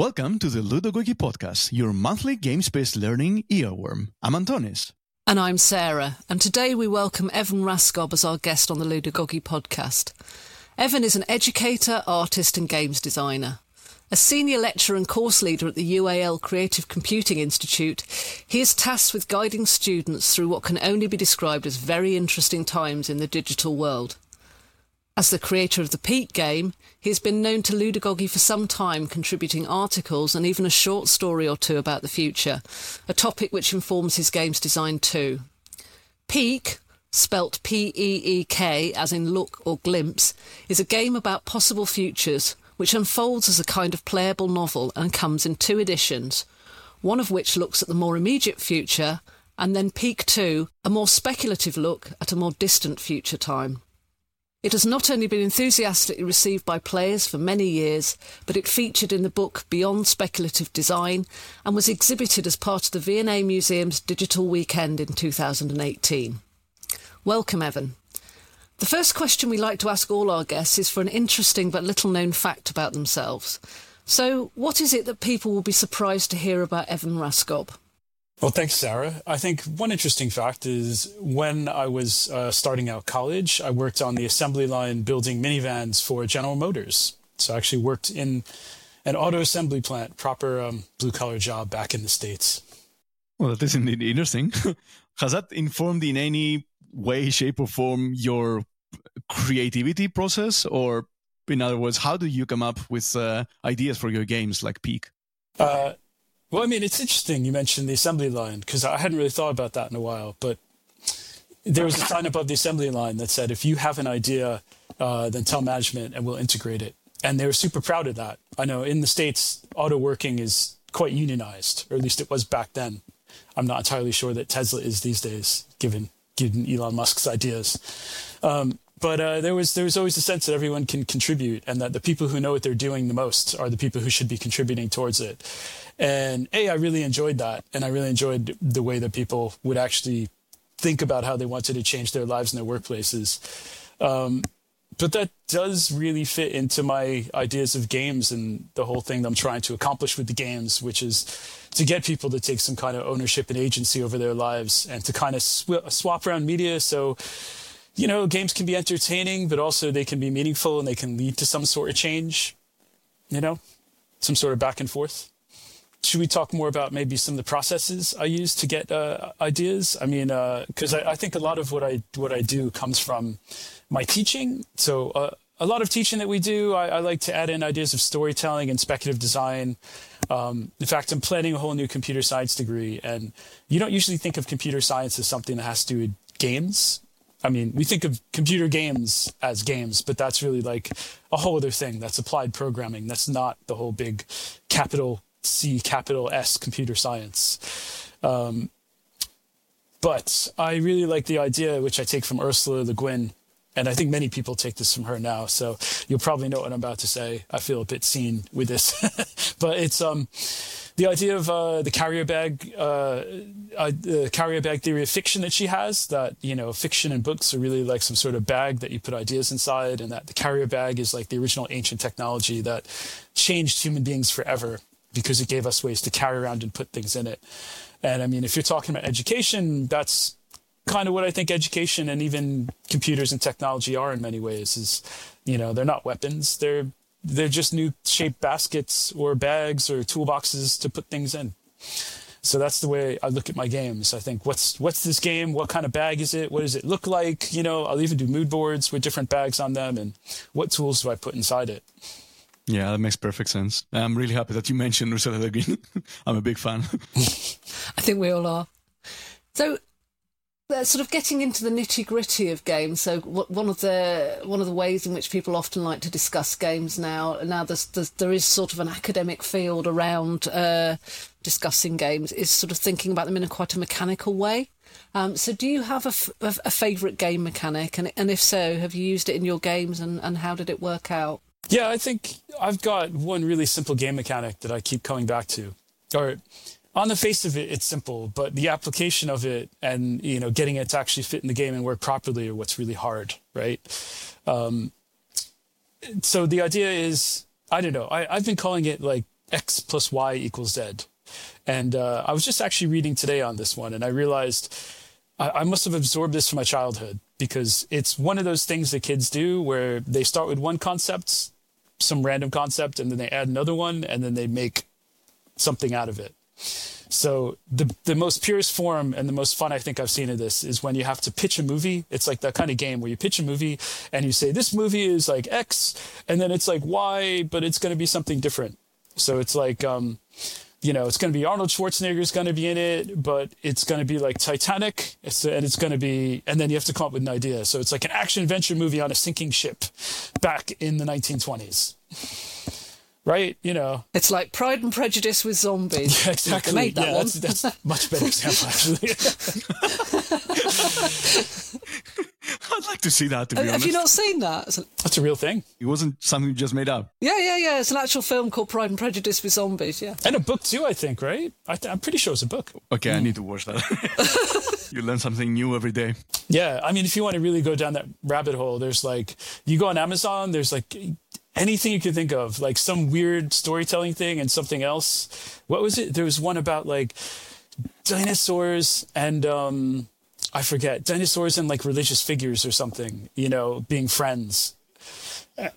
Welcome to the Ludogogy Podcast, your monthly games-based learning earworm. I'm Antonis. And I'm Sarah, and today we welcome Evan Raskob as our guest on the Ludogogy Podcast. Evan is an educator, artist, and games designer. A senior lecturer and course leader at the UAL Creative Computing Institute, he is tasked with guiding students through what can only be described as very interesting times in the digital world. As the creator of the Peek game, he has been known to Ludogogy for some time, contributing articles and even a short story or two about the future, a topic which informs his game's design too. Peek, spelt P-E-E-K, as in look or glimpse, is a game about possible futures, which unfolds as a kind of playable novel and comes in two editions, one of which looks at the more immediate future, and then Peek 2, a more speculative look at a more distant future time. It has not only been enthusiastically received by players for many years, but it featured in the book Beyond Speculative Design and was exhibited as part of the V&A Museum's Digital Weekend in 2018. Welcome, Evan. The first question we like to ask all our guests is for an interesting but little known fact about themselves. So, what is it that people will be surprised to hear about Evan Raskob? Well, thanks, Sarah. I think one interesting fact is when I was uh, starting out college, I worked on the assembly line building minivans for General Motors. So I actually worked in an auto assembly plant, proper um, blue collar job back in the States. Well, that is indeed interesting. Has that informed in any way, shape, or form your creativity process? Or, in other words, how do you come up with uh, ideas for your games like Peek? Uh, well, I mean, it's interesting you mentioned the assembly line because I hadn't really thought about that in a while. But there was a sign above the assembly line that said, if you have an idea, uh, then tell management and we'll integrate it. And they were super proud of that. I know in the States, auto working is quite unionized, or at least it was back then. I'm not entirely sure that Tesla is these days, given given Elon Musk's ideas. Um, but uh, there was there was always a sense that everyone can contribute, and that the people who know what they're doing the most are the people who should be contributing towards it. And a, I really enjoyed that, and I really enjoyed the way that people would actually think about how they wanted to change their lives and their workplaces. Um, but that does really fit into my ideas of games and the whole thing that I'm trying to accomplish with the games, which is to get people to take some kind of ownership and agency over their lives and to kind of sw- swap around media so you know, games can be entertaining, but also they can be meaningful and they can lead to some sort of change, you know, some sort of back and forth. Should we talk more about maybe some of the processes I use to get uh, ideas? I mean, because uh, I, I, think a lot of what I what I do comes from my teaching. So uh, a lot of teaching that we do, I, I, like to add in ideas of storytelling and speculative design. Um, in fact, I'm planning a whole new computer science degree, and you don't usually think of computer science as something that has to do with games I mean, we think of computer games as games, but that's really like a whole other thing. That's applied programming. That's not the whole big capital C, capital S computer science. Um, but I really like the idea, which I take from Ursula Le Guin, and I think many people take this from her now. So you'll probably know what I'm about to say. I feel a bit seen with this, but it's um, the idea of uh, the carrier bag, uh, uh, the carrier bag theory of fiction that she has. That you know, fiction and books are really like some sort of bag that you put ideas inside, and that the carrier bag is like the original ancient technology that changed human beings forever because it gave us ways to carry around and put things in it. And I mean, if you're talking about education, that's kind of what I think education and even computers and technology are in many ways is, you know, they're not weapons. They're, they're just new shaped baskets or bags or toolboxes to put things in. So that's the way I look at my games. I think, what's what's this game? What kind of bag is it? What does it look like? You know, I'll even do mood boards with different bags on them, and what tools do I put inside it? Yeah, that makes perfect sense. I'm really happy that you mentioned Ursula Le Guin. I'm a big fan. I think we all are. So sort of getting into the nitty gritty of games. So one of the one of the ways in which people often like to discuss games now now there's, there's there is sort of an academic field around uh, discussing games is sort of thinking about them in a quite a mechanical way. Um, so do you have a, f- a favourite game mechanic, and and if so, have you used it in your games, and, and how did it work out? Yeah, I think I've got one really simple game mechanic that I keep coming back to. Or on the face of it, it's simple, but the application of it and you know getting it to actually fit in the game and work properly are what's really hard, right? Um, so the idea is, I don't know, I, I've been calling it like x plus y equals z. And uh, I was just actually reading today on this one, and I realized I, I must have absorbed this from my childhood because it's one of those things that kids do where they start with one concept, some random concept, and then they add another one, and then they make something out of it. So the the most purest form and the most fun I think I've seen of this is when you have to pitch a movie. It's like that kind of game where you pitch a movie and you say this movie is like X, and then it's like Y, but it's going to be something different. So it's like um, you know, it's going to be Arnold Schwarzenegger's going to be in it, but it's going to be like Titanic, it's, and it's going to be, and then you have to come up with an idea. So it's like an action adventure movie on a sinking ship back in the 1920s. Right, you know. It's like Pride and Prejudice with zombies. Yeah, exactly. Made that yeah, one. That's, that's much better example, actually. I'd like to see that. To be Have honest, you not seen that? A- that's a real thing. it wasn't something you just made up. yeah, yeah, yeah. It's an actual film called Pride and Prejudice with zombies. Yeah. And a book too, I think, right? I th- I'm pretty sure it's a book. Okay, I hmm. need to watch that. you learn something new every day. Yeah, I mean, if you want to really go down that rabbit hole, there's like you go on Amazon, there's like anything you can think of, like some weird storytelling thing and something else. What was it? There was one about like dinosaurs and um I forget dinosaurs and like religious figures or something. You know, being friends,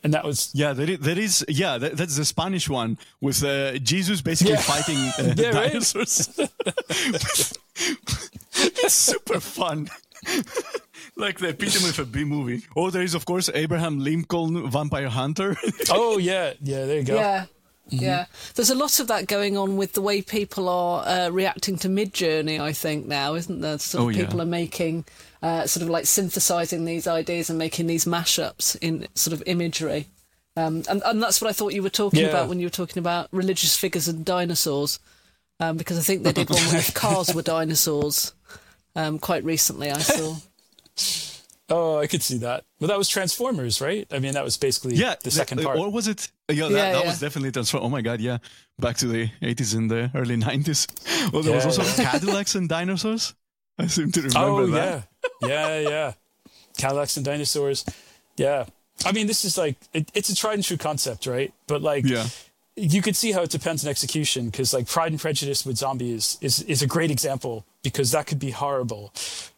and that was Yeah, that is, that is yeah, that, that's the Spanish one with uh, Jesus basically Yeah. fighting uh, Yeah, dinosaurs. it's super fun. like they beat him with a B movie. Oh, there is of course Abraham Lincoln Vampire Hunter. oh yeah, yeah. There you go. Yeah. Mm-hmm. Yeah, there's a lot of that going on with the way people are uh, reacting to Midjourney. I think now, isn't there? Sort of Oh, yeah. people are making uh, sort of like synthesizing these ideas and making these mashups in sort of imagery, um, and and that's what I thought you were talking Yeah. about when you were talking about religious figures and dinosaurs, um, because I think they did one where cars were dinosaurs um, quite recently. I saw. Oh, I could see that. Well, that was Transformers, right? I mean, that was basically yeah, the second uh, part. Or was it? Yeah, that, Yeah, that yeah. was definitely transform. Oh my god, yeah, back to the 80s and the early 90s. Well, there was also yeah. Cadillacs and dinosaurs. I seem to remember oh that. yeah, yeah, yeah. Cadillacs and dinosaurs. Yeah. I mean, this is like it, it's a tried and true concept, right? But like, Yeah. you could see how it depends on execution because like Pride and Prejudice with zombies is is a great example because that could be horrible,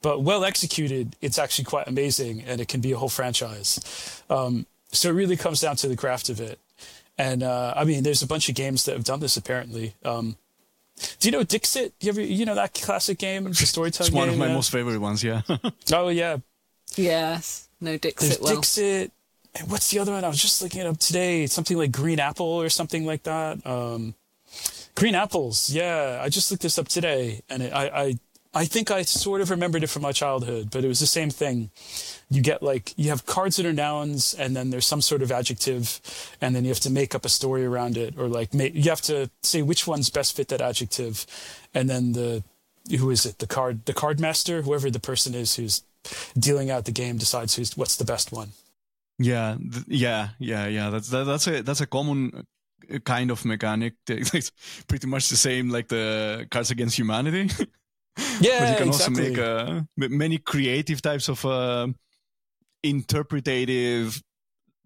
but well executed, it's actually quite amazing and it can be a whole franchise. Um, so it really comes down to the craft of it. And uh, I mean, there's a bunch of games that have done this apparently. Um, do you know Dixit? You ever you know that classic game, the storytelling It's one of my yeah? most favorite ones. Yeah. Oh yeah, Yes, no there's Dixit. Well, Dixit. And what's the other one? I was just looking it up today. Something like Green Apple or something like that. Um, Green Apples. Yeah, I just looked this up today, and it, I, I, I think I sort of remembered it from my childhood, but it was the same thing. You get like you have cards that are nouns, and then there's some sort of adjective, and then you have to make up a story around it, or like you have to say which ones best fit that adjective, and then the who is it? The card, the card master, whoever the person is who's dealing out the game, decides who's what's the best one. Yeah, th- yeah, yeah, yeah. That's that, that's a that's a common uh, kind of mechanic. It's pretty much the same like the Cards Against Humanity. Yeah, but you can exactly. also make uh, many creative types of uh, interpretative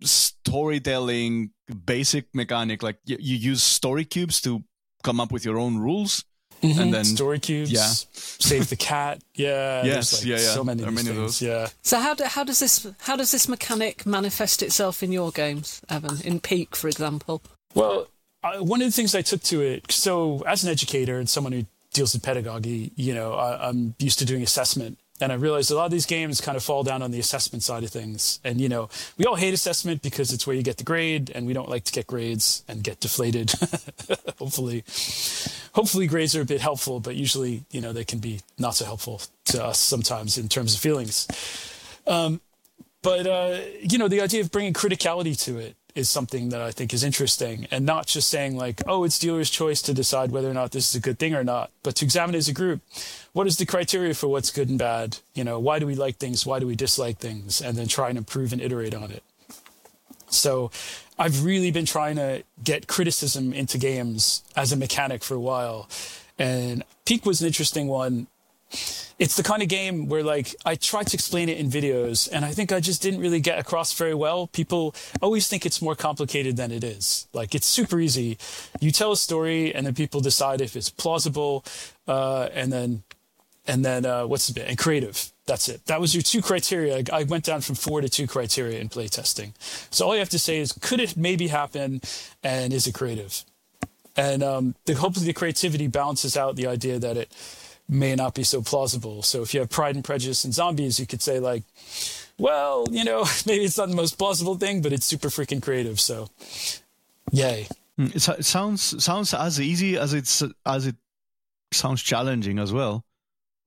storytelling basic mechanic. Like y- you use story cubes to come up with your own rules. Mhm. and then- story cubes. yeah. save the cat. Yeah, Yes, like, yeah, yeah. So many, There are of many of those. Yeah. So how do, how does this how does this mechanic manifest itself in your games, Evan? In Peek, for example. Well, I, one of the things I took to it. So, as an educator and someone who deals with pedagogy, you know, I, I'm used to doing assessment. And I realized a lot of these games kind of fall down on the assessment side of things. And, you know, we all hate assessment because it's where you get the grade and we don't like to get grades and get deflated. hopefully, hopefully grades are a bit helpful, but usually, you know, they can be not so helpful to us sometimes in terms of feelings. Um, but, uh, you know, the idea of bringing criticality to it is something that I think is interesting and not just saying like, oh, it's dealer's choice to decide whether or not this is a good thing or not, but to examine as a group. What is the criteria for what's good and bad? You know, why do we like things? Why do we dislike things? And then try and improve and iterate on it. So I've really been trying to get criticism into games as a mechanic for a while. And Peek was an interesting one it's the kind of game where like I tried to explain it in videos and I think I just didn't really get across very well. People always think it's more complicated than it is. Like it's super easy. You tell a story and then people decide if it's plausible, uh, and then and then uh, what's the bit and creative. That's it. That was your two criteria. I went down from four to two criteria in playtesting. So all you have to say is, could it maybe happen, and is it creative? And um, the, hopefully the creativity balances out the idea that it may not be so plausible. So if you have Pride and Prejudice and zombies, you could say like, well, you know, maybe it's not the most plausible thing, but it's super freaking creative. So, yay! Hmm, it sounds sounds as easy as it's as it sounds challenging as well.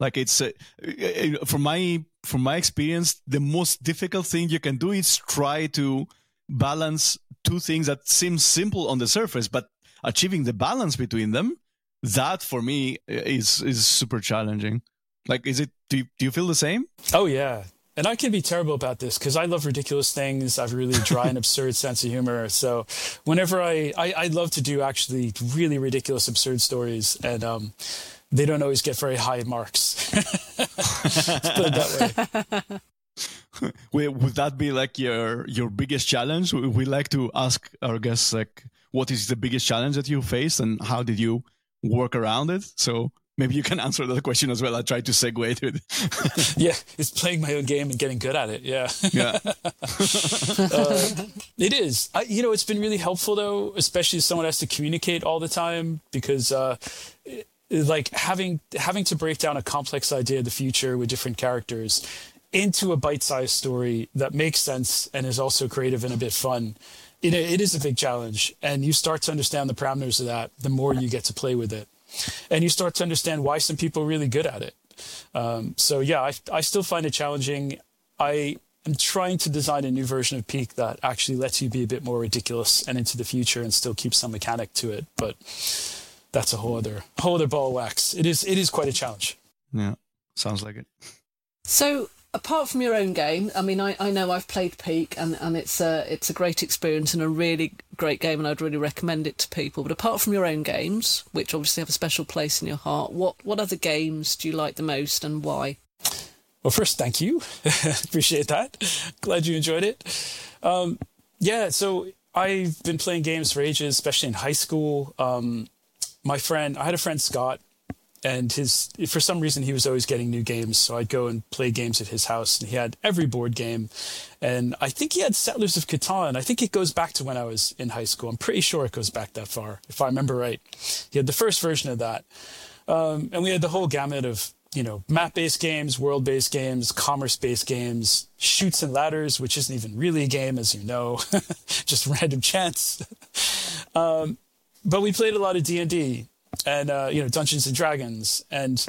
Like it's uh, uh, from my from my experience, the most difficult thing you can do is try to balance two things that seem simple on the surface, but achieving the balance between them that for me is is super challenging. Like, is it? Do you, do you feel the same? Oh yeah, and I can be terrible about this because I love ridiculous things. I have a really dry and absurd sense of humor. So whenever I, I, I love to do actually really ridiculous, absurd stories, and um, they don't always get very high marks. put it that way. Would that be like your your biggest challenge? We like to ask our guests like, what is the biggest challenge that you faced, and how did you work around it. So maybe you can answer that question as well. I tried to segue to it. yeah, it's playing my own game and getting good at it. Yeah. Yeah. uh, it is. I, you know, it's been really helpful though, especially if someone has to communicate all the time because, uh, it, like having having to break down a complex idea of the future with different characters into a bite-sized story that makes sense and is also creative and a bit fun it, it is a big challenge. And you start to understand the parameters of that the more you get to play with it. And you start to understand why some people are really good at it. Um, so, yeah, I, I still find it challenging. I am trying to design a new version of Peek that actually lets you be a bit more ridiculous and into the future and still keep some mechanic to it. But that's a whole other whole other ball of wax. It is it is quite a challenge. Yeah, sounds like it. So apart from your own game, I mean, I, I know I've played Peek and, and it's a it's a great experience and a really great game, and I'd really recommend it to people. But apart from your own games, which obviously have a special place in your heart, what what other games do you like the most and why? Well, first, thank you. Appreciate that. Glad you enjoyed it. Um, yeah, so I've been playing games for ages, especially in high school. Um, my friend, I had a friend Scott and his for some reason he was always getting new games. So i'd go and play games at his house and he had every board game. And i think he had settlers of catan i think it goes back to when i was in high school. I'm pretty sure it goes back that far if i remember right. He had the first version of that. Um, and we had the whole gamut of you know map-based games world-based games commerce-based games Chutes and Ladders which isn't even really a game as you know. Just random chance um, but we played a lot of d&d and uh, you know Dungeons and Dragons. And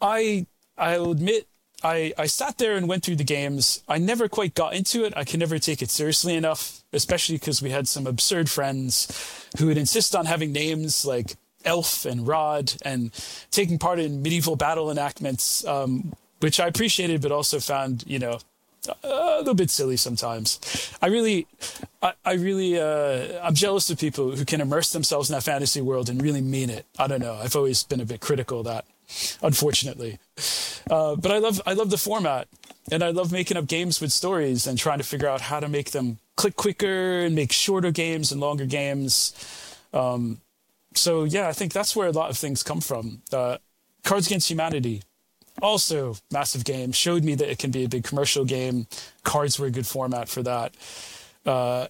I I'll admit I I sat there and went through the games. I never quite got into it. I can never take it seriously enough, especially because we had some absurd friends who would insist on having names like Elf and Rod and taking part in medieval battle enactments, um, which I appreciated, but also found you know a little bit silly sometimes. I really, I, I really, uh, I'm jealous of people who can immerse themselves in that fantasy world and really mean it. I don't know. I've always been a bit critical of that, unfortunately. Uh, but I love, I love the format, and I love making up games with stories and trying to figure out how to make them click quicker and make shorter games and longer games. Um, so yeah, I think that's where a lot of things come from. Uh, Cards Against Humanity also massive game. Showed me that it can be a big commercial game. Cards were a good format for that. Uh,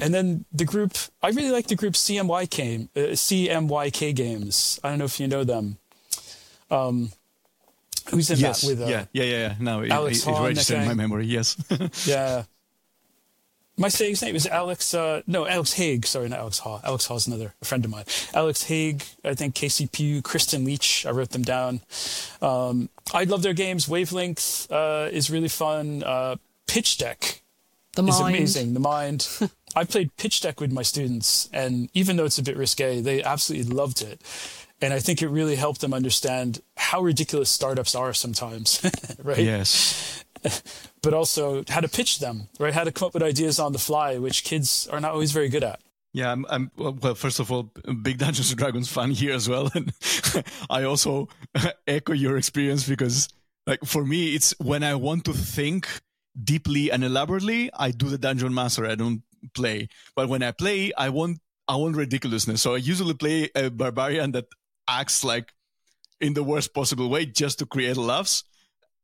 and then the group i really like the group cmyk uh, cmyk games. I don't know if you know them. Um, who's in yes. that with uh, yeah. Yeah yeah no Alex it, it registered in my memory. Yes. Yeah Am I saying his name? Is Alex? Uh, no, Alex Hague. Sorry, not Alex Haw. Alex Haw is another friend of mine. Alex Hague, I think Casey Pugh, Kristen Leach. I wrote them down. Um, I love their games. Wavelength uh, is really fun. Uh, Pitch Deck the is amazing. The Mind. I played Pitch Deck with my students, and even though it's a bit risque, they absolutely loved it. And I think it really helped them understand how ridiculous startups are sometimes, right? Yes. but also how to pitch them, right? How to come up with ideas on the fly, which kids are not always very good at. Yeah, I'm, I'm, well. First of all, big Dungeons and Dragons fan here as well, and I also echo your experience because, like, for me, it's when I want to think deeply and elaborately, I do the Dungeon Master. I don't play, but when I play, I want I want ridiculousness. So I usually play a barbarian that acts like in the worst possible way just to create laughs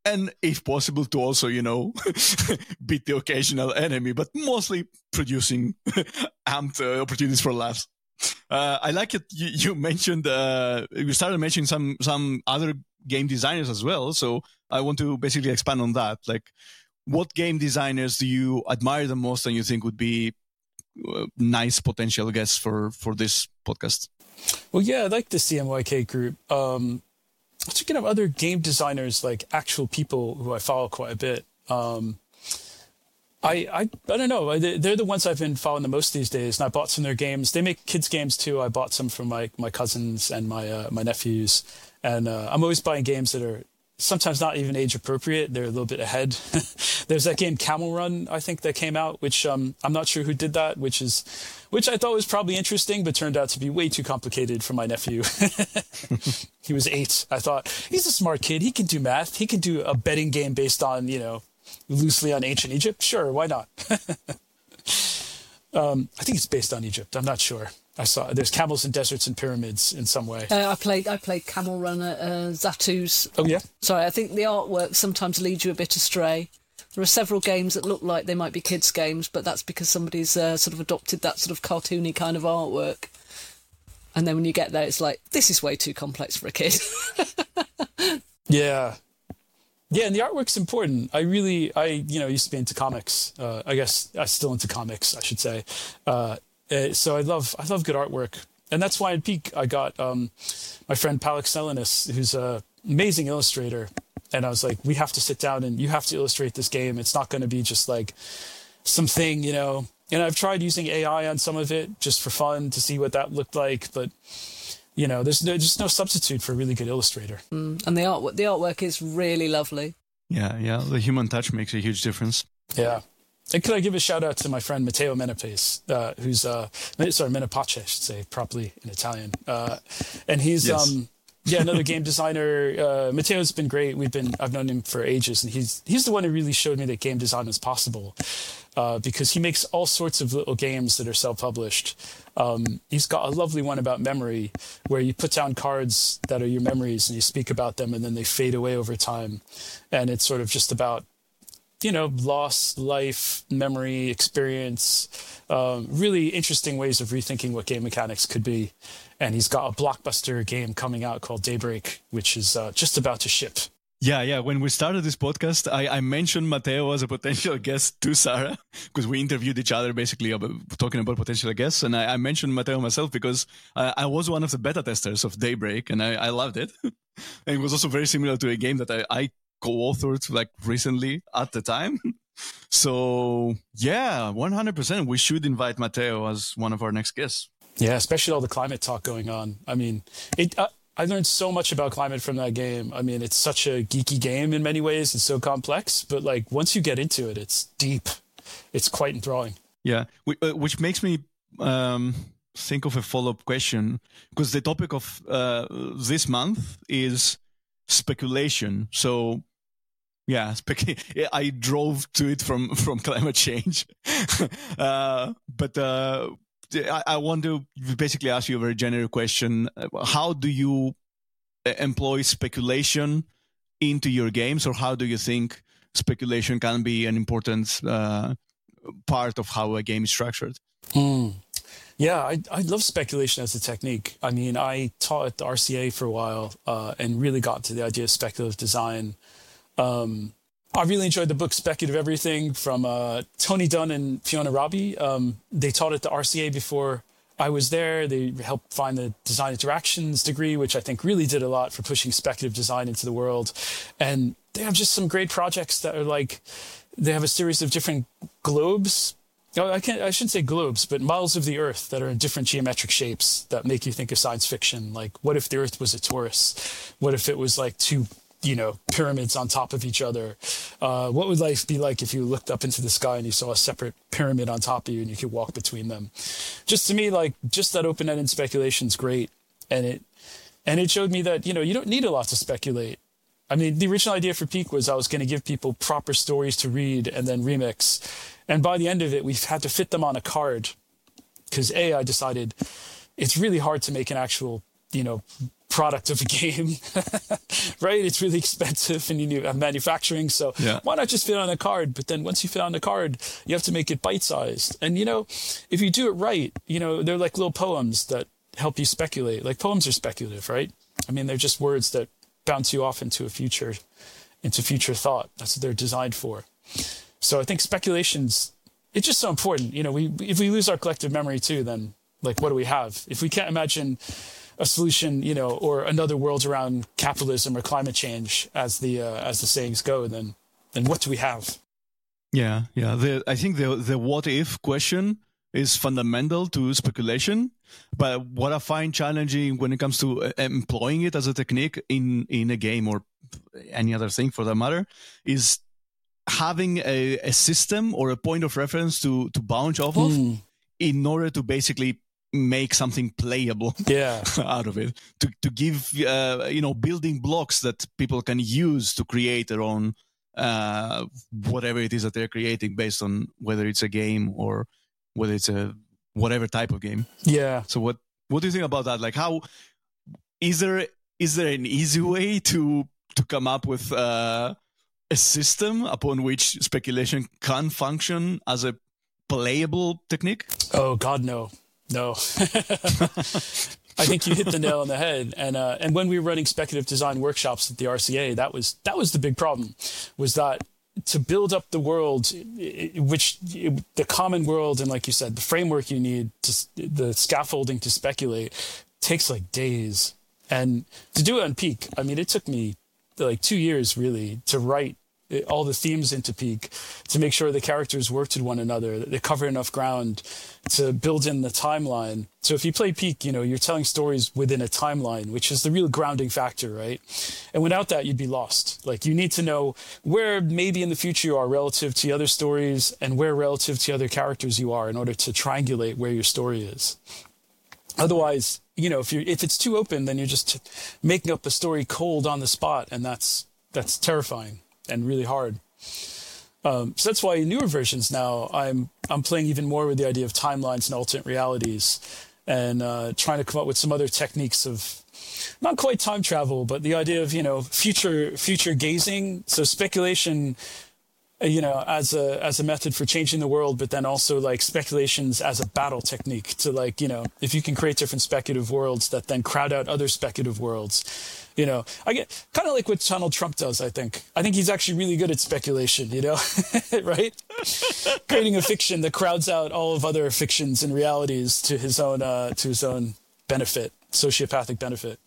and if possible to also you know beat the occasional enemy but mostly producing amped uh, opportunities for laughs. Uh, i like it. You, you mentioned uh, you started mentioning some some other game designers as well so i want to basically expand on that. Like what game designers do you admire the most and you think would be uh, nice potential guests for for this podcast? Well yeah i like the cmyk group. Um, speaking of other game designers, like actual people who I follow quite a bit, um, I, I I don't know. They're the ones I've been following the most these days, and I bought some of their games. They make kids games too. I bought some from my my cousins and my uh, my nephews, and uh, I'm always buying games that are sometimes not even age appropriate. They're a little bit ahead. There's that game Camel Run, I think, that came out, which um, I'm not sure who did that, which is, which I thought was probably interesting, but turned out to be way too complicated for my nephew. he was eight. I thought he's a smart kid. He can do math. He can do a betting game based on, you know, loosely on ancient Egypt. Sure, why not? um, I think it's based on Egypt. I'm not sure. I saw there's camels and deserts and pyramids in some way. Uh, I played I played Camel Runner uh, Zatu's. Oh yeah. Sorry, I think the artwork sometimes leads you a bit astray. There are several games that look like they might be kids' games, but that's because somebody's uh, sort of adopted that sort of cartoony kind of artwork. And then when you get there, it's like this is way too complex for a kid. yeah, yeah, and the artwork's important. I really, I you know used to be into comics. Uh, I guess I'm still into comics, I should say. Uh, uh, so I love I love good artwork, and that's why at Peek I got um, my friend Palak Selenis, who's an amazing illustrator, and I was like, we have to sit down and you have to illustrate this game. It's not going to be just like something, you know. And I've tried using AI on some of it just for fun to see what that looked like, but you know, there's no, just no substitute for a really good illustrator. Mm, and the art the artwork is really lovely. Yeah, yeah, the human touch makes a huge difference. Yeah. And could I give a shout out to my friend Matteo Menapace, uh, who's uh, sorry Menapace, I should say properly in Italian, uh, and he's yes. um, yeah another game designer. Uh, Matteo's been great. We've been I've known him for ages, and he's he's the one who really showed me that game design is possible. Uh, because he makes all sorts of little games that are self-published. Um, he's got a lovely one about memory, where you put down cards that are your memories and you speak about them, and then they fade away over time. And it's sort of just about you know, loss, life, memory, experience, um, really interesting ways of rethinking what game mechanics could be. And he's got a blockbuster game coming out called Daybreak, which is uh, just about to ship. Yeah, yeah. When we started this podcast, I, I mentioned Matteo as a potential guest to Sarah because we interviewed each other basically about, talking about potential guests. And I, I mentioned Matteo myself because I, I, was one of the beta testers of Daybreak and I, loved it. and it was also very similar to a game that I co-authored like recently at the time. So yeah, 100%. We should invite Matteo as one of our next guests. Yeah, especially all the climate talk going on. I mean, it. Uh, I learned so much about climate from that game. I mean, it's such a geeky game in many ways. It's so complex, but like once you get into it, it's deep. It's quite enthralling. Yeah, uh, which makes me um, think of a follow-up question because the topic of uh, this month is speculation. So yeah, speaking, I drove to it from from climate change, uh, but uh, I, want to basically ask you a very general question: How do you uh, employ speculation into your games, or how do you think speculation can be an important uh, part of how a game is structured? Mm. Yeah, I, I love speculation as a technique. I mean, I taught at the RCA for a while uh, and really got to the idea of speculative design um, I really enjoyed the book Speculative Everything from uh, Tony Dunne and Fiona Raby. Um, they taught at the RCA before I was there. They helped find the design interactions degree, which I think really did a lot for pushing speculative design into the world. And they have just some great projects that are like, they have a series of different globes. Oh, I can't, I shouldn't say globes, but models of the Earth that are in different geometric shapes that make you think of science fiction. Like, what if the Earth was a torus? What if it was like two you know pyramids on top of each other. Uh, what would life be like if you looked up into the sky and you saw a separate pyramid on top of you and you could walk between them? Just to me like just that open-ended speculation is great. And it and it showed me that you know you don't need a lot to speculate. I mean the original idea for peek was i was going to give people proper stories to read and then remix. And by the end of it we've had to fit them on a card. Because a i decided it's really hard to make an actual you know product of a game, right? It's really expensive and you need uh, manufacturing. So yeah. why not just fit on a card? But then once you fit on the card, you have to make it bite sized. And you know, if you do it right, you know, they're like little poems that help you speculate. Like poems are speculative, right? I mean, they're just words that bounce you off into a future, into future thought. That's what they're designed for. So I think speculations, it's just so important. You know, we, if we lose our collective memory too, then like, what do we have? If we can't imagine, a solution, you know, or another world around capitalism or climate change, as the uh, as the sayings go, then then what do we have? Yeah, yeah. The, I think the the what if question is fundamental to speculation. But what I find challenging when it comes to uh, employing it as a technique in in a game or any other thing for that matter is having a, a system or a point of reference to to bounce off mm. of hmm. in order to basically make something playable yeah. out of it to, to give uh, you know building blocks that people can use to create their own uh, whatever it is that they're creating based on whether it's a game or whether it's a whatever type of game. Yeah. So what what do you think about that? Like how is there is there an easy way to to come up with uh, a system upon which speculation can function as a playable technique? Oh god no no. I think you hit the nail on the head. And uh, and when we were running speculative design workshops at the RCA, that was that was the big problem, was that to build up the world, which the common world and like you said, the framework you need to the scaffolding to speculate takes like days. And to do it on peek, I mean, it took me like two years really to write all the themes into Peek to make sure the characters worked with one another, that they cover enough ground to build in the timeline. So if you play Peek, you know, you're telling stories within a timeline, which is the real grounding factor, right? And without that, you'd be lost. Like you need to know where maybe in the future you are relative to other stories and where relative to other characters you are in order to triangulate where your story is. Otherwise, you know, if you if it's too open, then you're just making up a story cold on the spot, and that's that's terrifying and really hard. Um, so that's why in newer versions now I'm I'm playing even more with the idea of timelines and alternate realities, and uh, trying to come up with some other techniques of not quite time travel, but the idea of you know future future gazing. So speculation uh, you know as a as a method for changing the world but then also like speculations as a battle technique to like you know if you can create different speculative worlds that then crowd out other speculative worlds you know i get kind of like what donald trump does i think i think he's actually really good at speculation you know right creating a fiction that crowds out all of other fictions and realities to his own uh to his own benefit sociopathic benefit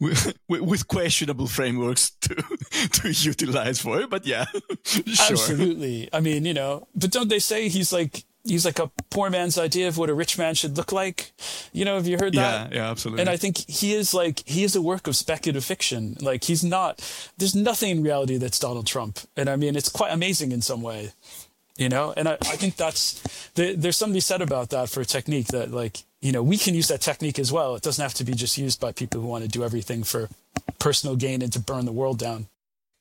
with, with questionable frameworks to to utilize for it. But yeah, sure. Absolutely. I mean, you know, but don't they say he's like he's like a poor man's idea of what a rich man should look like? You know, have you heard that? Yeah, yeah, absolutely. And I think he is like he is a work of speculative fiction. Like he's not. There's nothing in reality that's Donald Trump, and I mean, it's quite amazing in some way. You know, and I, I think that's there's something said about that for a technique that like you know, we can use that technique as well. It doesn't have to be just used by people who want to do everything for personal gain and to burn the world down.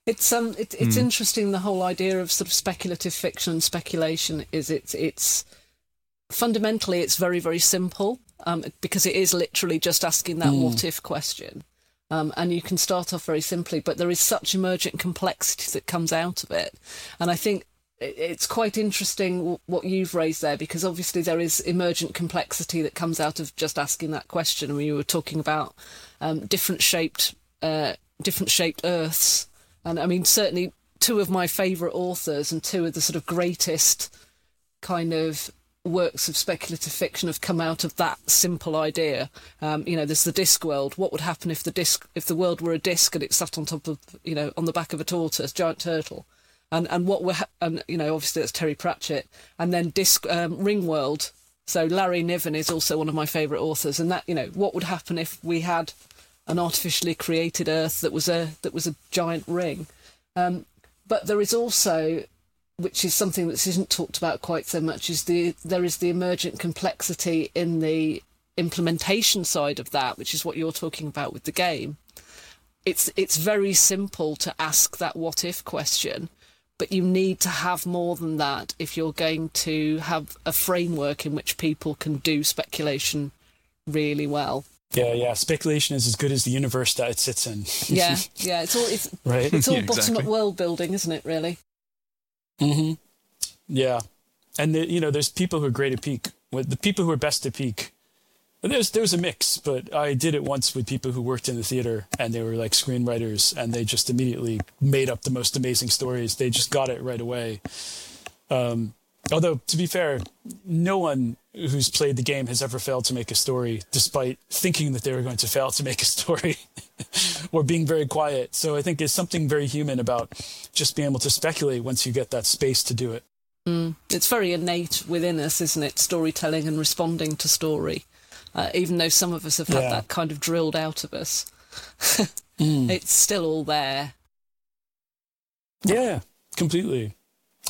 It's um, it, it's mm. interesting. The whole idea of sort of speculative fiction and speculation is it's it's fundamentally it's very very simple um, because it is literally just asking that mm. what if question. Um, and you can start off very simply, but there is such emergent complexity that comes out of it. And I think it's quite interesting what you've raised there because obviously there is emergent complexity that comes out of just asking that question. I mean, you were talking about um, different shaped, uh, different shaped Earths, and I mean certainly two of my favourite authors and two of the sort of greatest kind of works of speculative fiction have come out of that simple idea. Um, you know, there's the disc world. What would happen if the disc, if the world were a disc and it sat on top of, you know, on the back of a tortoise, giant turtle? and and what we're and you know obviously that's Terry Pratchett, and then Disc um, Ringworld. So Larry Niven is also one of my favourite authors, and that you know what would happen if we had an artificially created Earth that was a that was a giant ring. Um, but there is also, which is something that isn't talked about quite so much, is the there is the emergent complexity in the implementation side of that, which is what you're talking about with the game. It's it's very simple to ask that what if question, but you need to have more than that if you're going to have a framework in which people can do speculation really well. Yeah, yeah. Speculation is as good as the universe that it sits in. yeah, yeah. It's all it's, right. It's all Yeah, bottom exactly. up world building, isn't it? Really. hmm Yeah, and the, you know, there's people who are great at peek. With the people who are best at peek, there's there's a mix. But I did it once with people who worked in the theater, and they were like screenwriters, and they just immediately made up the most amazing stories. They just got it right away. Um, although to be fair, no one who's played the game has ever failed to make a story, despite thinking that they were going to fail to make a story. or being very quiet. So I think there's something very human about just being able to speculate once you get that space to do it. It's very innate within us, isn't it? Storytelling and responding to story. Uh, even though some of us have had Yeah. that kind of drilled out of us, it's still all there. Yeah, completely.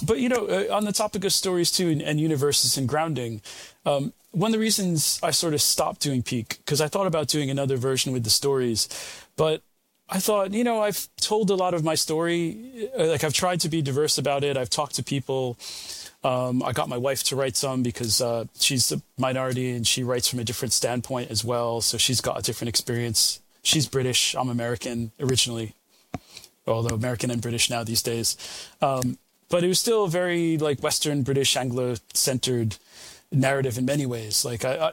But you know, uh, on the topic of stories too, and, and universes and grounding, um, one of the reasons I sort of stopped doing Peek because I thought about doing another version with the stories, but I thought, you know, I've told a lot of my story. uh, Like I've tried to be diverse about it. I've talked to people. Um, I got my wife to write some because uh, she's a minority and she writes from a different standpoint as well. So she's got a different experience. She's British. I'm American originally, although American and British now these days. Um, but it was still very like Western British Anglo centered narrative in many ways. Like I, I,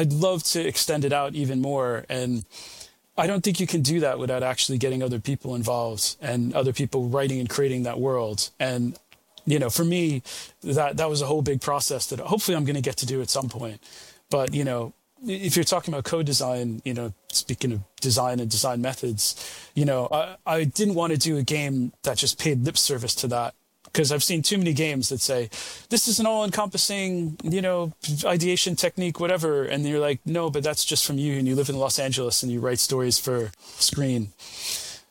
I'd love to extend it out even more, and I don't think you can do that without actually getting other people involved and other people writing and creating that world. And you know, for me, that that was a whole big process that hopefully I'm going to get to do at some point. But you know, if you're talking about co-design, you know, speaking of design and design methods, you know, I, I didn't want to do a game that just paid lip service to that because I've seen too many games that say this is an all-encompassing, you know, ideation technique, whatever, and you're like, no, but that's just from you, and you live in Los Angeles and you write stories for screen.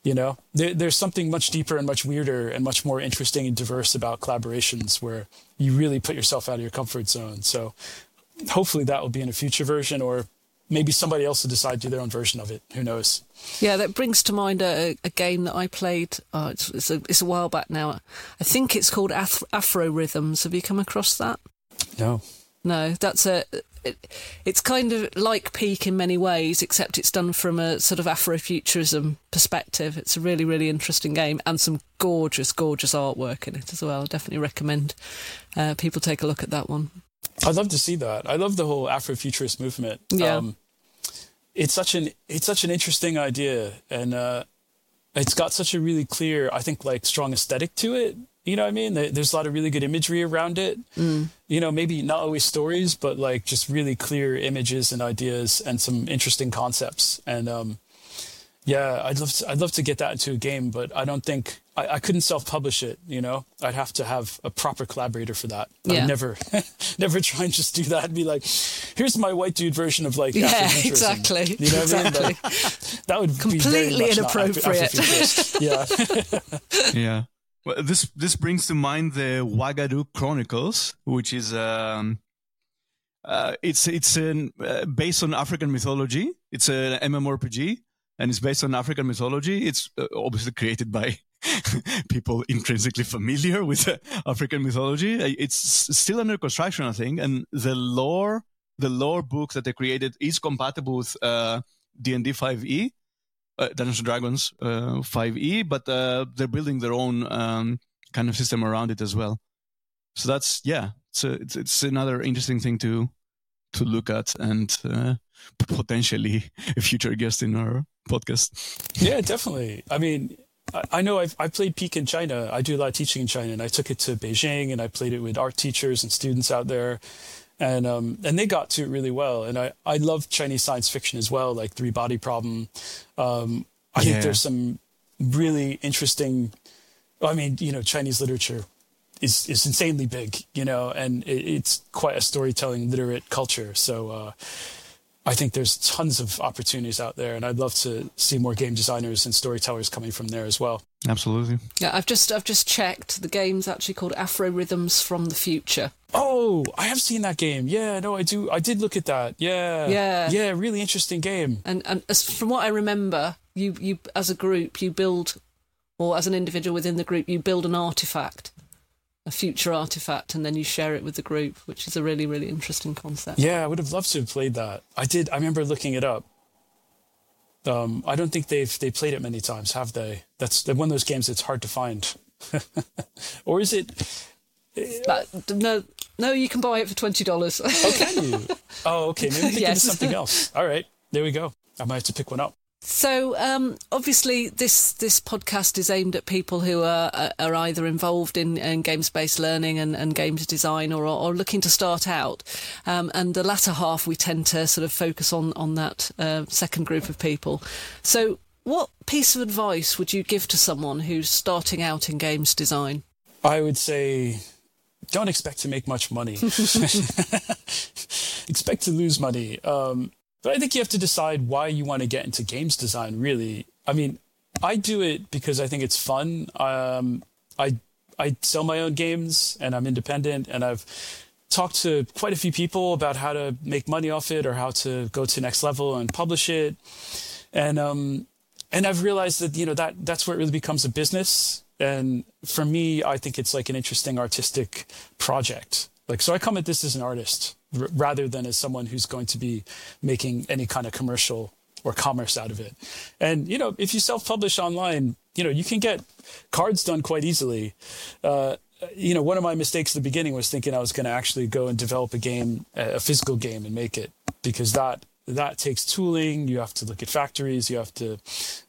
You know, there, there's something much deeper and much weirder and much more interesting and diverse about collaborations where you really put yourself out of your comfort zone. So hopefully that will be in a future version, or maybe somebody else will decide to do their own version of it. Who knows? Yeah, that brings to mind a, a game that I played. Oh, it's, it's, a, it's a while back now. I think it's called Af- Afro Rhythms. Have you come across that? No. No, that's a. It, it's kind of like Peek in many ways, except it's done from a sort of Afrofuturism perspective. It's a really, really interesting game and some gorgeous, gorgeous artwork in it as well. I definitely recommend uh, people take a look at that one. I'd love to see that. I love the whole Afrofuturist movement. Yeah. Um, it's such an it's such an interesting idea, and uh, it's got such a really clear, I think, like strong aesthetic to it. You know what I mean? There's a lot of really good imagery around it. You know, maybe not always stories, but like just really clear images and ideas and some interesting concepts. And um, yeah, I'd love to, I'd love to get that into a game, but I don't think I, I couldn't self-publish it. You know, I'd have to have a proper collaborator for that. I'd never, never try and just do that and be like, here's my white dude version of like Yeah, exactly. You know what I mean? Like, that would be Completely very much not Afro- inappropriate. Yeah. yeah. Well, this this brings to mind the Wagadu Chronicles, which is um, uh, it's it's an, uh, based on African mythology. It's an MMORPG, and it's based on African mythology. It's uh, obviously created by people intrinsically familiar with uh, African mythology. Uh, It's still under construction, I think, and the lore the lore book that they created is compatible with uh, D&D 5e uh, Dungeons and Dragons uh, 5e, but uh, they're building their own um, kind of system around it as well. So that's yeah, a, it's, it's another interesting thing to to look at and uh, potentially a future guest in our podcast. Yeah, definitely. I mean, I, know I've I played Peek in China. I do a lot of teaching in China, and I took it to Beijing, and I played it with art teachers and students out there, and um and they got to it really well. And I I love Chinese science fiction as well, like Three Body Problem. Um, I Yeah. think there's some really interesting. I mean, you know, Chinese literature is is insanely big, you know, and it, it's quite a storytelling literate culture. So. uh I think there's tons of opportunities out there, and I'd love to see more game designers and storytellers coming from there as well. Absolutely. Yeah, I've just I've just checked. The game's actually called Afro Rhythms from the Future. Oh, I have seen that game. Yeah, no, I do. I did look at that. Yeah, Yeah. yeah. Really interesting game. And and as from what I remember, you you as a group you build, or as an individual within the group you build an artifact, a future artifact, and then you share it with the group, which is a really really interesting concept. Yeah, I would have loved to have played that. I did. I remember looking it up. Um, I don't think they've they played it many times, have they? That's one of those games that's hard to find. or is it? But no, no, you can buy it for twenty dollars. Oh, can you? Oh, okay. Maybe I'm thinking Yes. something else. All right, there we go. I might have to pick one up. So um, obviously, this this podcast is aimed at people who are are- either involved in, in games based learning and, and games design, or or looking to start out. Um, and the latter half, we tend to sort of focus on on that uh, second group of people. So, what piece of advice would you give to someone who's starting out in games design? I would say, don't expect to make much money. expect to lose money. Um, but I think you have to decide why you want to get into games design. Really, I mean, I do it because I think it's fun. Um, I I sell my own games and I'm independent, and I've talked to quite a few people about how to make money off it or how to go to next level and publish it. And um, and I've realized that you know that that's where it really becomes a business. And for me, I think it's like an interesting artistic project. Like so, I come at this as an artist rather than as someone who's going to be making any kind of commercial or commerce out of it. And you know, if you self-publish online, you know you can get cards done quite easily. Uh, you know, one of my mistakes at the beginning was thinking I was going to actually go and develop a game, a physical game, and make it because that that takes tooling. You have to look at factories. You have to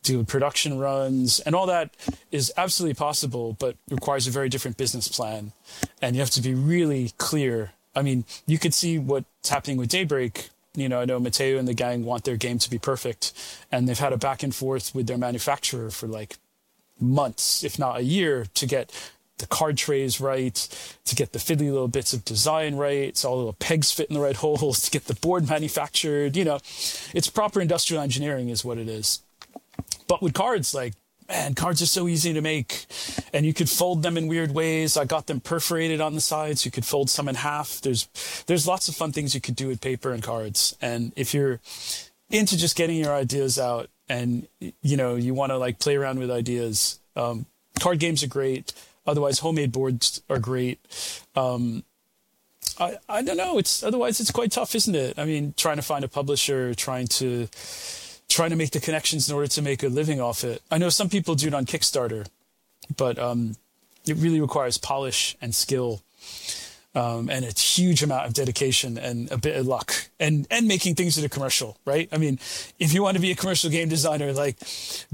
do production runs, and all that is absolutely possible, but requires a very different business plan, and you have to be really clear. I mean, you could see what's happening with Daybreak. You know, I know Matteo and the gang want their game to be perfect, and they've had a back and forth with their manufacturer for like months, if not a year, to get the card trays right, to get the fiddly little bits of design right, so all the little pegs fit in the right holes, to get the board manufactured. You know, it's proper industrial engineering, is what it is. But with cards, like, man, cards are so easy to make, and you could fold them in weird ways. I got them perforated on the sides. You could fold some in half. There's there's lots of fun things you could do with paper and cards. And if you're into just getting your ideas out and you know you want to like play around with ideas um, card games are great otherwise homemade boards are great um, I, I don't know it's otherwise it's quite tough isn't it i mean trying to find a publisher trying to trying to make the connections in order to make a living off it. I know some people do it on kickstarter but um, it really requires polish and skill um, and a huge amount of dedication and a bit of luck and and making things that are commercial right? I mean if you want to be a commercial game designer like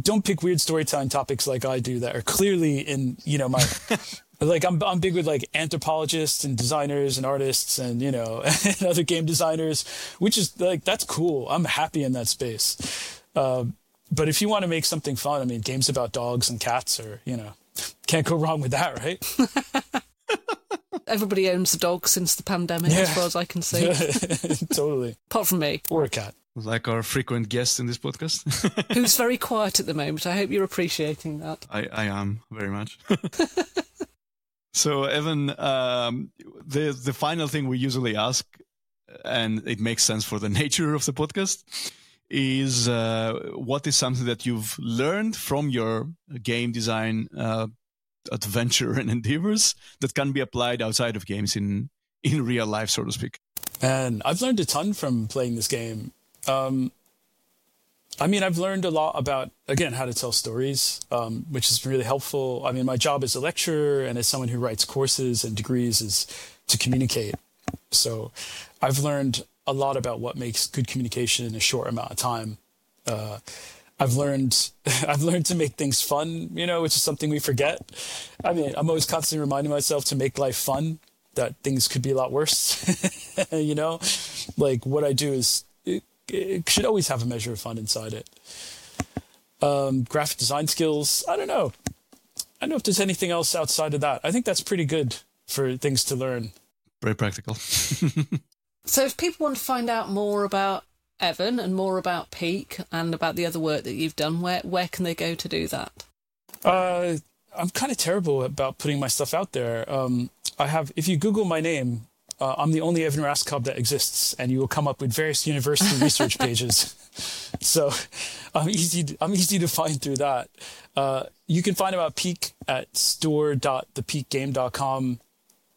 don't pick weird storytelling topics like i do that are clearly in you know my like I'm, I'm big with like anthropologists and designers and artists and you know and other game designers which is like that's cool i'm happy in that space um, but if you want to make something fun i mean games about dogs and cats are you know can't go wrong with that right Everybody owns a dog since the pandemic, Yeah. as far as I can see, totally apart from me, or a cat Like our frequent guest in this podcast. who's very quiet at the moment. I hope you're appreciating that. I, I am very much. So, Evan, um, the the final thing we usually ask, and it makes sense for the nature of the podcast, is uh, what is something that you've learned from your game design uh, adventure and endeavors that can be applied outside of games in in real life, so to speak. And I've learned a ton from playing this game. Um, I mean, I've learned a lot about, again, how to tell stories, um, which is really helpful. I mean, my job as a lecturer and as someone who writes courses and degrees is to communicate. So I've learned a lot about what makes good communication in a short amount of time. Uh, I've learned I've learned to make things fun, you know, which is something we forget. I mean, I'm always constantly reminding myself to make life fun, that things could be a lot worse. you know, like what I do is it, it should always have a measure of fun inside it. Um, graphic design skills, I don't know. I don't know if there's anything else outside of that. I think that's pretty good for things to learn. Very practical. So, if people want to find out more about Evan and more about Peek and about the other work that you've done, where where can they go to do that? Uh, I'm kind of terrible about putting my stuff out there. Um, I have, if you Google my name, uh, I'm the only Evan Raskob that exists, and you will come up with various university research pages. So I'm easy. To, I'm easy to find through that. Uh, you can find about Peek at store.thepeakgame.com,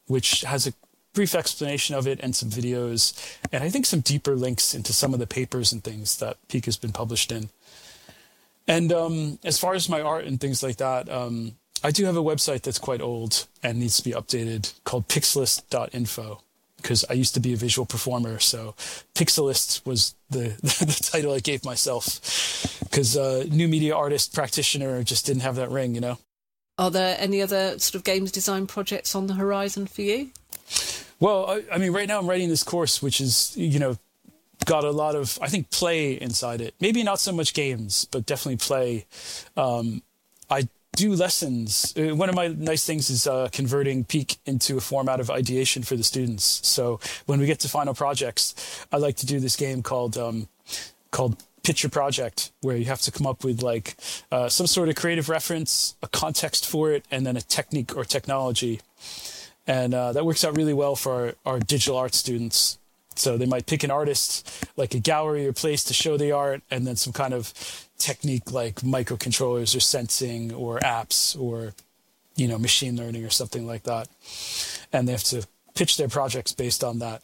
which has a brief explanation of it and some videos, and I think some deeper links into some of the papers and things that Peek has been published in. And um, as far as my art and things like that, um, I do have a website that's quite old and needs to be updated called pixelist.info because I used to be a visual performer. So Pixelist was the, the title I gave myself because uh, new media artist practitioner just didn't have that ring, you know? Are there any other sort of games design projects on the horizon for you? Well, I, I mean, right now I'm writing this course, which is, you know, got a lot of, I think, play inside it. Maybe not so much games, but definitely play. Um, I do lessons. Uh, one of my nice things is uh, converting Peek into a format of ideation for the students. So when we get to final projects, I like to do this game called um, called Your Project, where you have to come up with like uh, some sort of creative reference, a context for it, and then a technique or technology. And uh, that works out really well for our, our digital art students. So they might pick an artist, like a gallery or place to show the art, and then some kind of technique like microcontrollers or sensing or apps or you know machine learning or something like that. And they have to pitch their projects based on that.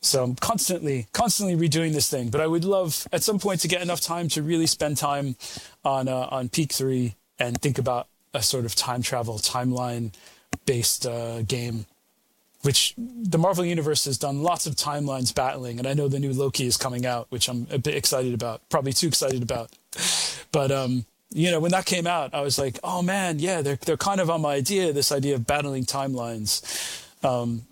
So i'm constantly constantly redoing this thing. But i would love at some point to get enough time to really spend time on uh, on peek 3 and think about a sort of time travel timeline based uh, game which the Marvel Universe has done lots of timelines battling, and I know the new Loki is coming out, which I'm a bit excited about, probably too excited about. But um, you know, when that came out, I was like, oh man, yeah, they're they're kind of on my idea, this idea of battling timelines. Um,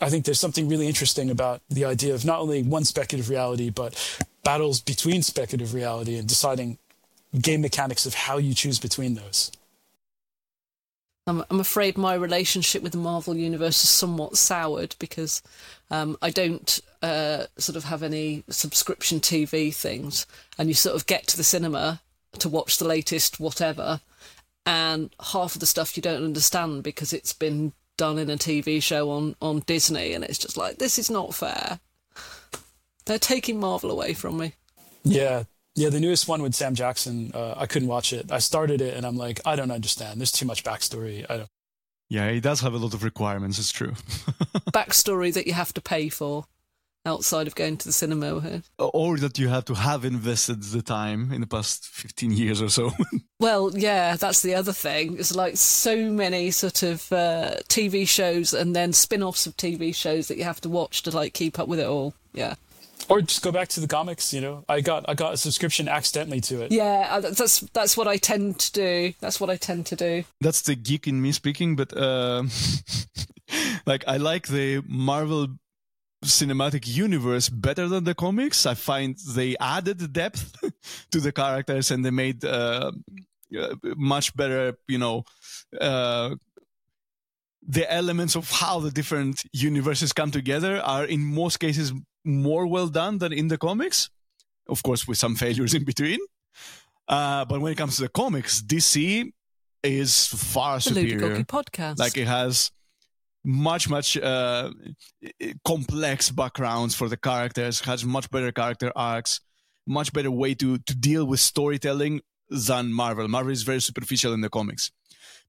I think there's something really interesting about the idea of not only one speculative reality, but battles between speculative reality and deciding game mechanics of how you choose between those. I'm, I'm afraid my relationship with the Marvel Universe is somewhat soured because um, I don't uh, sort of have any subscription TV things. And you sort of get to the cinema to watch the latest whatever, and half of the stuff you don't understand because it's been done in a TV show on, on Disney, and it's just like, this is not fair. They're taking Marvel away from me. Yeah, yeah, the newest one with Sam Jackson, uh, I couldn't watch it. I started it and I'm like, I don't understand. There's too much backstory. I don't. Yeah, it does have a lot of requirements. It's true. backstory that you have to pay for outside of going to the cinema, or that you have to have invested the time in the past 15 years or so. well, yeah, that's the other thing. It's like so many sort of uh, TV shows and then spin-offs of TV shows that you have to watch to like keep up with it all. Yeah or just go back to the comics you know? I got i got a subscription accidentally to it. Yeah uh, that's that's what i tend to do. That's what i tend to do. That's the geek in me speaking but uh, like i like the marvel cinematic universe better than the comics. I find they added depth to the characters and they made uh, uh much better you know uh, the elements of how the different universes come together are in most cases more well done than in the comics. Of course, with some failures in between. Uh, but when it comes to the comics, DC is far the superior. podcast. Like it has much much uh, complex backgrounds for the characters. Has much better character arcs. Much better way to to deal with storytelling than Marvel. Marvel is very superficial in the comics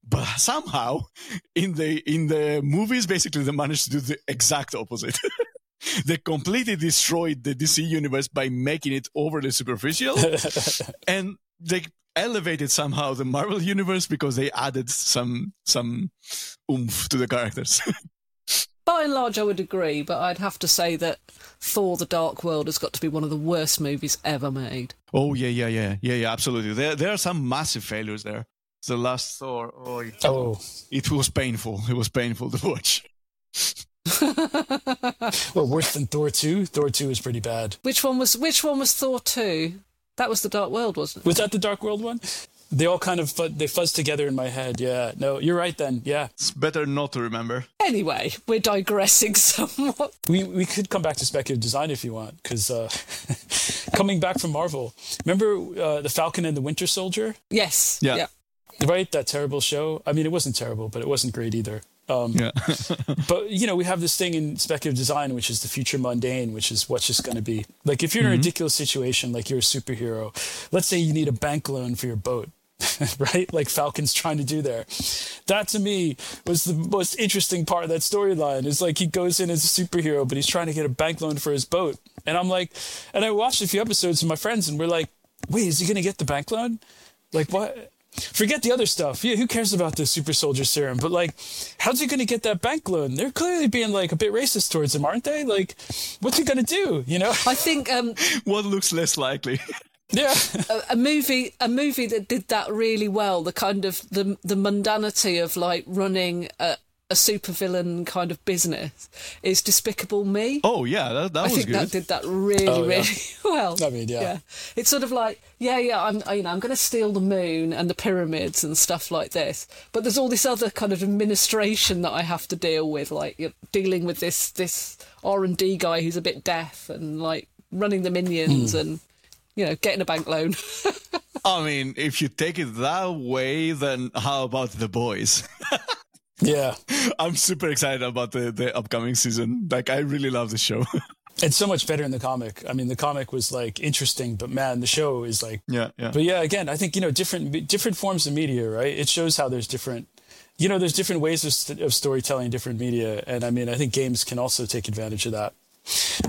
but somehow in the in the movies basically they managed to do the exact opposite they completely destroyed the dc universe by making it overly superficial and they elevated somehow the marvel universe because they added some some oomph to the characters by and large i would agree but i'd have to say that thor the dark world has got to be one of the worst movies ever made oh yeah yeah yeah yeah yeah absolutely there, there are some massive failures there the last Thor. Oh, it, oh. it was painful. It was painful to watch. well, worse than Thor two. Thor two is pretty bad. Which one was Which one was Thor two? That was the Dark World, wasn't it? Was that the Dark World one? they all kind of fu- they fuzz together in my head. Yeah, no, you're right. Then, yeah, It's better not to remember. Anyway, we're digressing somewhat. we we could come back to speculative design if you want, because uh, coming back from Marvel, remember uh, the Falcon and the Winter Soldier, Yes. Yeah. right? That terrible show. I mean, it wasn't terrible, but it wasn't great either. Um, Yeah. but you know we have this thing in speculative design which is the future mundane which is what's just going to be like if you're in a ridiculous situation like you're a superhero let's say you need a bank loan for your boat right? Like falcon's trying to do there. That to me was the most interesting part of that storyline. Is like he goes in as a superhero but he's trying to get a bank loan for his boat. And i'm like and i watched a few episodes with my friends and we're like wait is he going to get the bank loan? Like what Forget the other stuff. Yeah, who cares about the super soldier serum? But like, how's he going to get that bank loan? They're clearly being like a bit racist towards him, aren't they? Like, what's he going to do? You know? I think um, what looks less likely? Yeah. a, a movie a movie that did that really well the kind of the the mundanity of like running a, a supervillain kind of business is despicable me Oh yeah, that, that I was think good. that did that really, Oh, yeah. really well. I mean, yeah. It's sort of like, yeah, yeah, I'm, you know, I'm going to steal the moon and the pyramids and stuff like this. But there's all this other kind of administration that I have to deal with, like you know, dealing with this this R and D guy who's a bit deaf and like running the minions Hmm. and you know getting a bank loan. I mean, if you take it that way, then how about the boys? Yeah. I'm super excited about the, the upcoming season. Like, I really love the show. It's so much better in the comic. I mean, the comic was like interesting, but man, the show is like. yeah, yeah. But yeah, again, I think you know different different forms of media, right? It shows how there's different, you know, there's different ways of, st- of storytelling, different media, and I mean, I think games can also take advantage of that.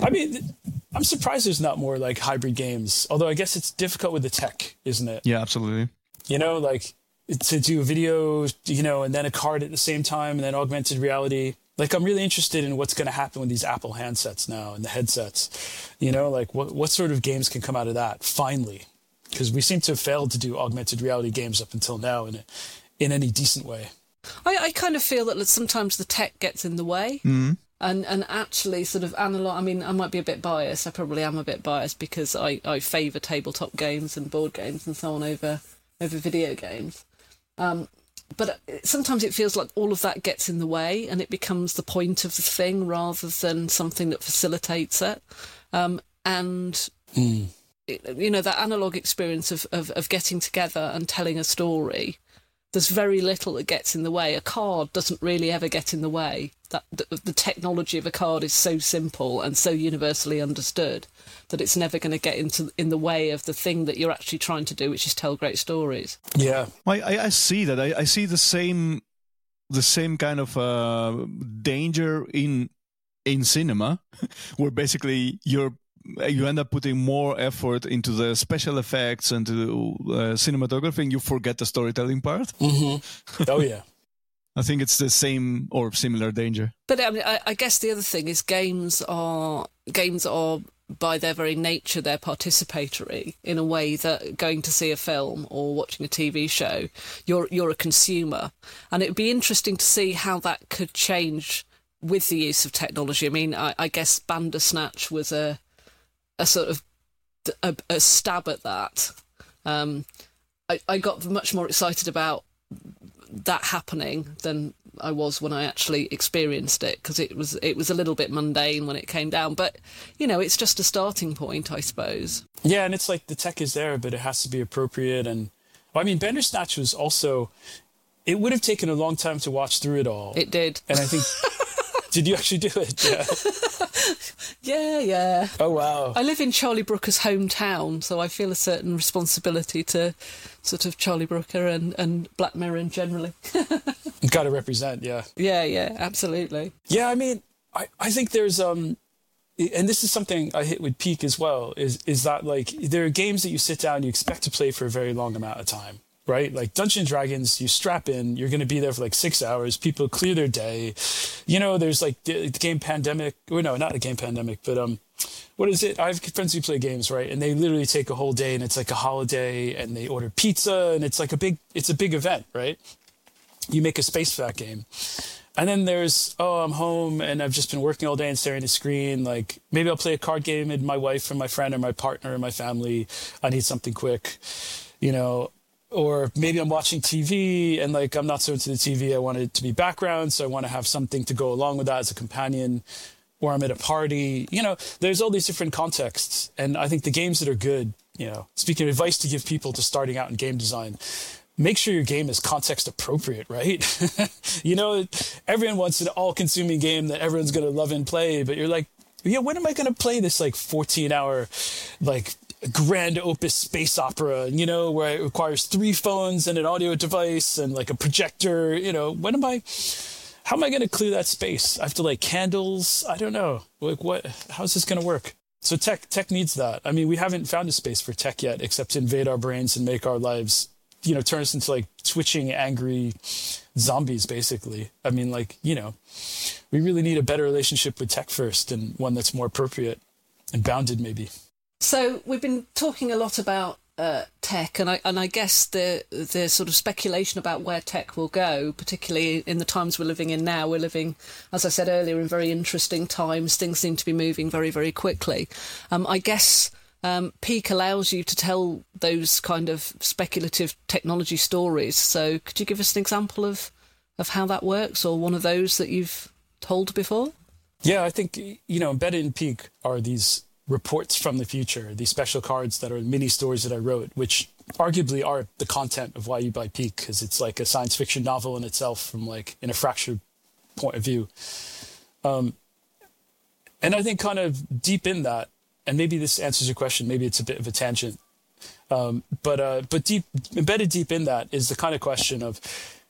I mean, I'm surprised there's not more like hybrid games. Although I guess it's difficult with the tech, isn't it? yeah, absolutely. You know, like to do a video, you know, and then a card at the same time, and then augmented reality. Like I'm really interested in what's going to happen with these Apple handsets now and the headsets. You know, like what what sort of games can come out of that finally? Because we seem to have failed to do augmented reality games up until now in a, in any decent way. I, I kind of feel that sometimes the tech gets in the way. Mm. And, and actually, sort of analog. I mean, I might be a bit biased. I probably am a bit biased because I, I favour tabletop games and board games and so on over over video games. Um, but sometimes it feels like all of that gets in the way, and it becomes the point of the thing rather than something that facilitates it. Um, and it- you know that analog experience of, of of getting together and telling a story there's very little that gets in the way. A card doesn't really ever get in the way. That the, the technology of a card is so simple and so universally understood that it's never going to get into in the way of the thing that you're actually trying to do, which is tell great stories. Yeah, I, I, I see that. I, I see the same, the same kind of uh, danger in in cinema, where basically you're you end up putting more effort into the special effects and to uh, cinematography, and you forget the storytelling part. Mm-hmm. oh yeah, I think it's the same or similar danger. But I mean, I, I guess the other thing is games are games are by their very nature they're participatory in a way that going to see a film or watching a TV show you're you're a consumer and it would be interesting to see how that could change with the use of technology I mean I, I guess Bandersnatch was a a sort of a, a stab at that um, I, I got much more excited about that happening than I was when I actually experienced it because it was it was a little bit mundane when it came down. But you know, it's just a starting point, I suppose. yeah, and it's like the tech is there, but it has to be appropriate. And well, I mean, Bandersnatch was also. It would have taken a long time to watch through it all. It did. and I think. did you actually do it? Yeah. Yeah, yeah. Oh wow. I live in Charlie Brooker's hometown, so I feel a certain responsibility to sort of Charlie Brooker and, and Black Mirror generally. Got to represent. Yeah. yeah, yeah, absolutely. Yeah, I mean, I, I think there's um, and this is something I hit with Peek as well. Is is that like there are games that you sit down, and you expect to play for a very long amount of time, right? Like Dungeons and Dragons, you strap in, you're going to be there for like six hours. People clear their day. You know, there's like the, the game Pandemic. Or no, not the game Pandemic, but um, what is it? I have friends who play games, right? And they literally take a whole day, and it's like a holiday, and they order pizza, and it's like a big, it's a big event, right? You make a space for that game. And then there's, oh, I'm home and I've just been working all day and staring at a screen. Like maybe I'll play a card game with my wife or my friend or my partner or my family. I need something quick, you know. Or maybe I'm watching TV and like I'm not so into the TV. I want it to be background, so I want to have something to go along with that as a companion. Or I'm at a party. You know, there's all these different contexts, and I think the games that are good. You know, speaking of advice to give people to starting out in game design, make sure your game is context appropriate, right? you know, everyone wants an all consuming game that everyone's going to love and play, but you're like, yeah, when am I going to play this like 14 hour, like grand opus space opera, you know, where it requires three phones and an audio device and like a projector, you know, when am I, how am I going to clear that space? I have to like candles. I don't know. Like what, how's this going to work? So tech, tech needs that. I mean, we haven't found a space for tech yet, except to invade our brains and make our lives you know turn us into like twitching angry zombies basically i mean like you know we really need a better relationship with tech first and one that's more appropriate and bounded maybe so we've been talking a lot about uh, tech, and I and I guess the the sort of speculation about where tech will go, particularly in the times we're living in now. We're living, as I said earlier, in very interesting times. Things seem to be moving very very quickly. Um, I guess um, Peek allows you to tell those kind of speculative technology stories. So, could you give us an example of of how that works, or one of those that you've told before? Yeah, I think you know embedded in Peek are these reports from the future, these special cards that are mini stories that I wrote, which arguably are the content of why you buy Peek, because it's like a science fiction novel in itself from like in a fractured point of view. Um, and I think kind of deep in that and maybe this answers your question. Maybe it's a bit of a tangent, um, but uh, but deep embedded deep in that is the kind of question of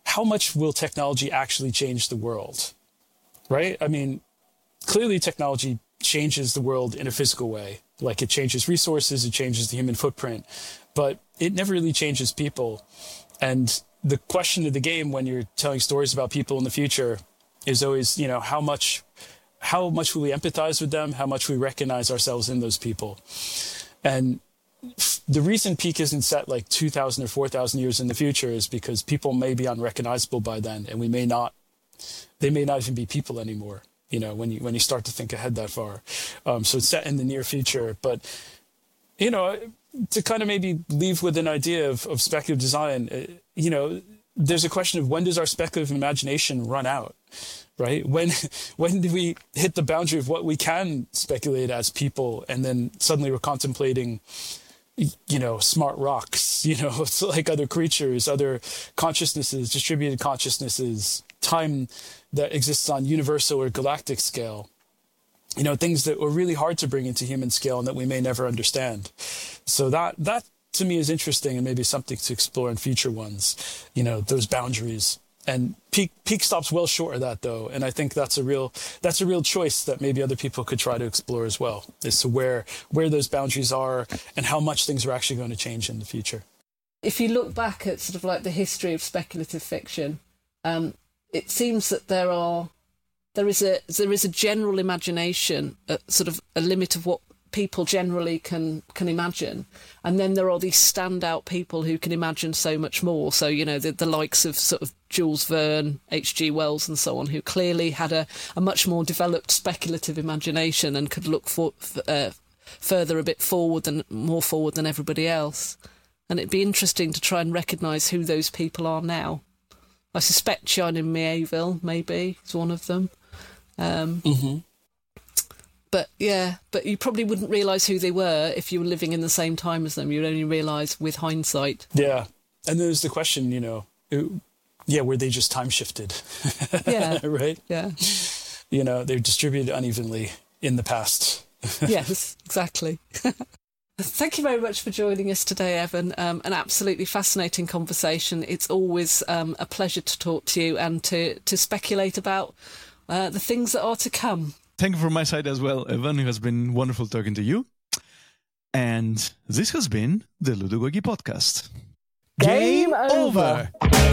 how much will technology actually change the world, right? I mean, clearly technology changes the world in a physical way, like it changes resources, it changes the human footprint, but it never really changes people. And the question of the game when you're telling stories about people in the future is always, you know, how much how much will we empathize with them? How much we recognize ourselves in those people? And the reason peek isn't set like 2000 or 4000 years in the future is because people may be unrecognizable by then and we may not they may not even be people anymore you know when you when you start to think ahead that far. Um, so it's set in the near future but you know to kind of maybe leave with an idea of, of speculative design uh, you know there's a question of when does our speculative imagination run out right? When when do we hit the boundary of what we can speculate as people and then suddenly we're contemplating you know smart rocks you know it's like other creatures other consciousnesses distributed consciousnesses time that exists on universal or galactic scale you know things that were really hard to bring into human scale and that we may never understand. So that that to me is interesting and maybe something to explore in future ones you know those boundaries. And peek peek stops well short of that though. And i think that's a real that's a real choice that maybe other people could try to explore as well as to where where those boundaries are and how much things are actually going to change in the future. If you look back at sort of like the history of speculative fiction um, it seems that there are there is a there is a general imagination at sort of a limit of what people generally can can imagine. And then there are these standout people who can imagine so much more. So you know the, the likes of sort of Jules Verne H.G. Wells and so on who clearly had a, a much more developed speculative imagination and could look for uh, further a bit forward than more forward than everybody else. And it'd be interesting to try and recognize who those people are now I suspect China Miéville maybe is one of them um, mm-hmm but yeah, but you probably wouldn't realise who they were if you were living in the same time as them. You'd only realise with hindsight. Yeah, and there's the question, you know, it, yeah, were they just time shifted? Yeah, right. Yeah, you know, they're distributed unevenly in the past. yes, exactly. Thank you very much for joining us today, Evan. Um, an absolutely fascinating conversation. It's always um, a pleasure to talk to you and to, to speculate about uh, the things that are to come thank you from my side as well, Evan. It has been wonderful talking to you. And this has been the Ludogogy podcast. Game, Game over. over.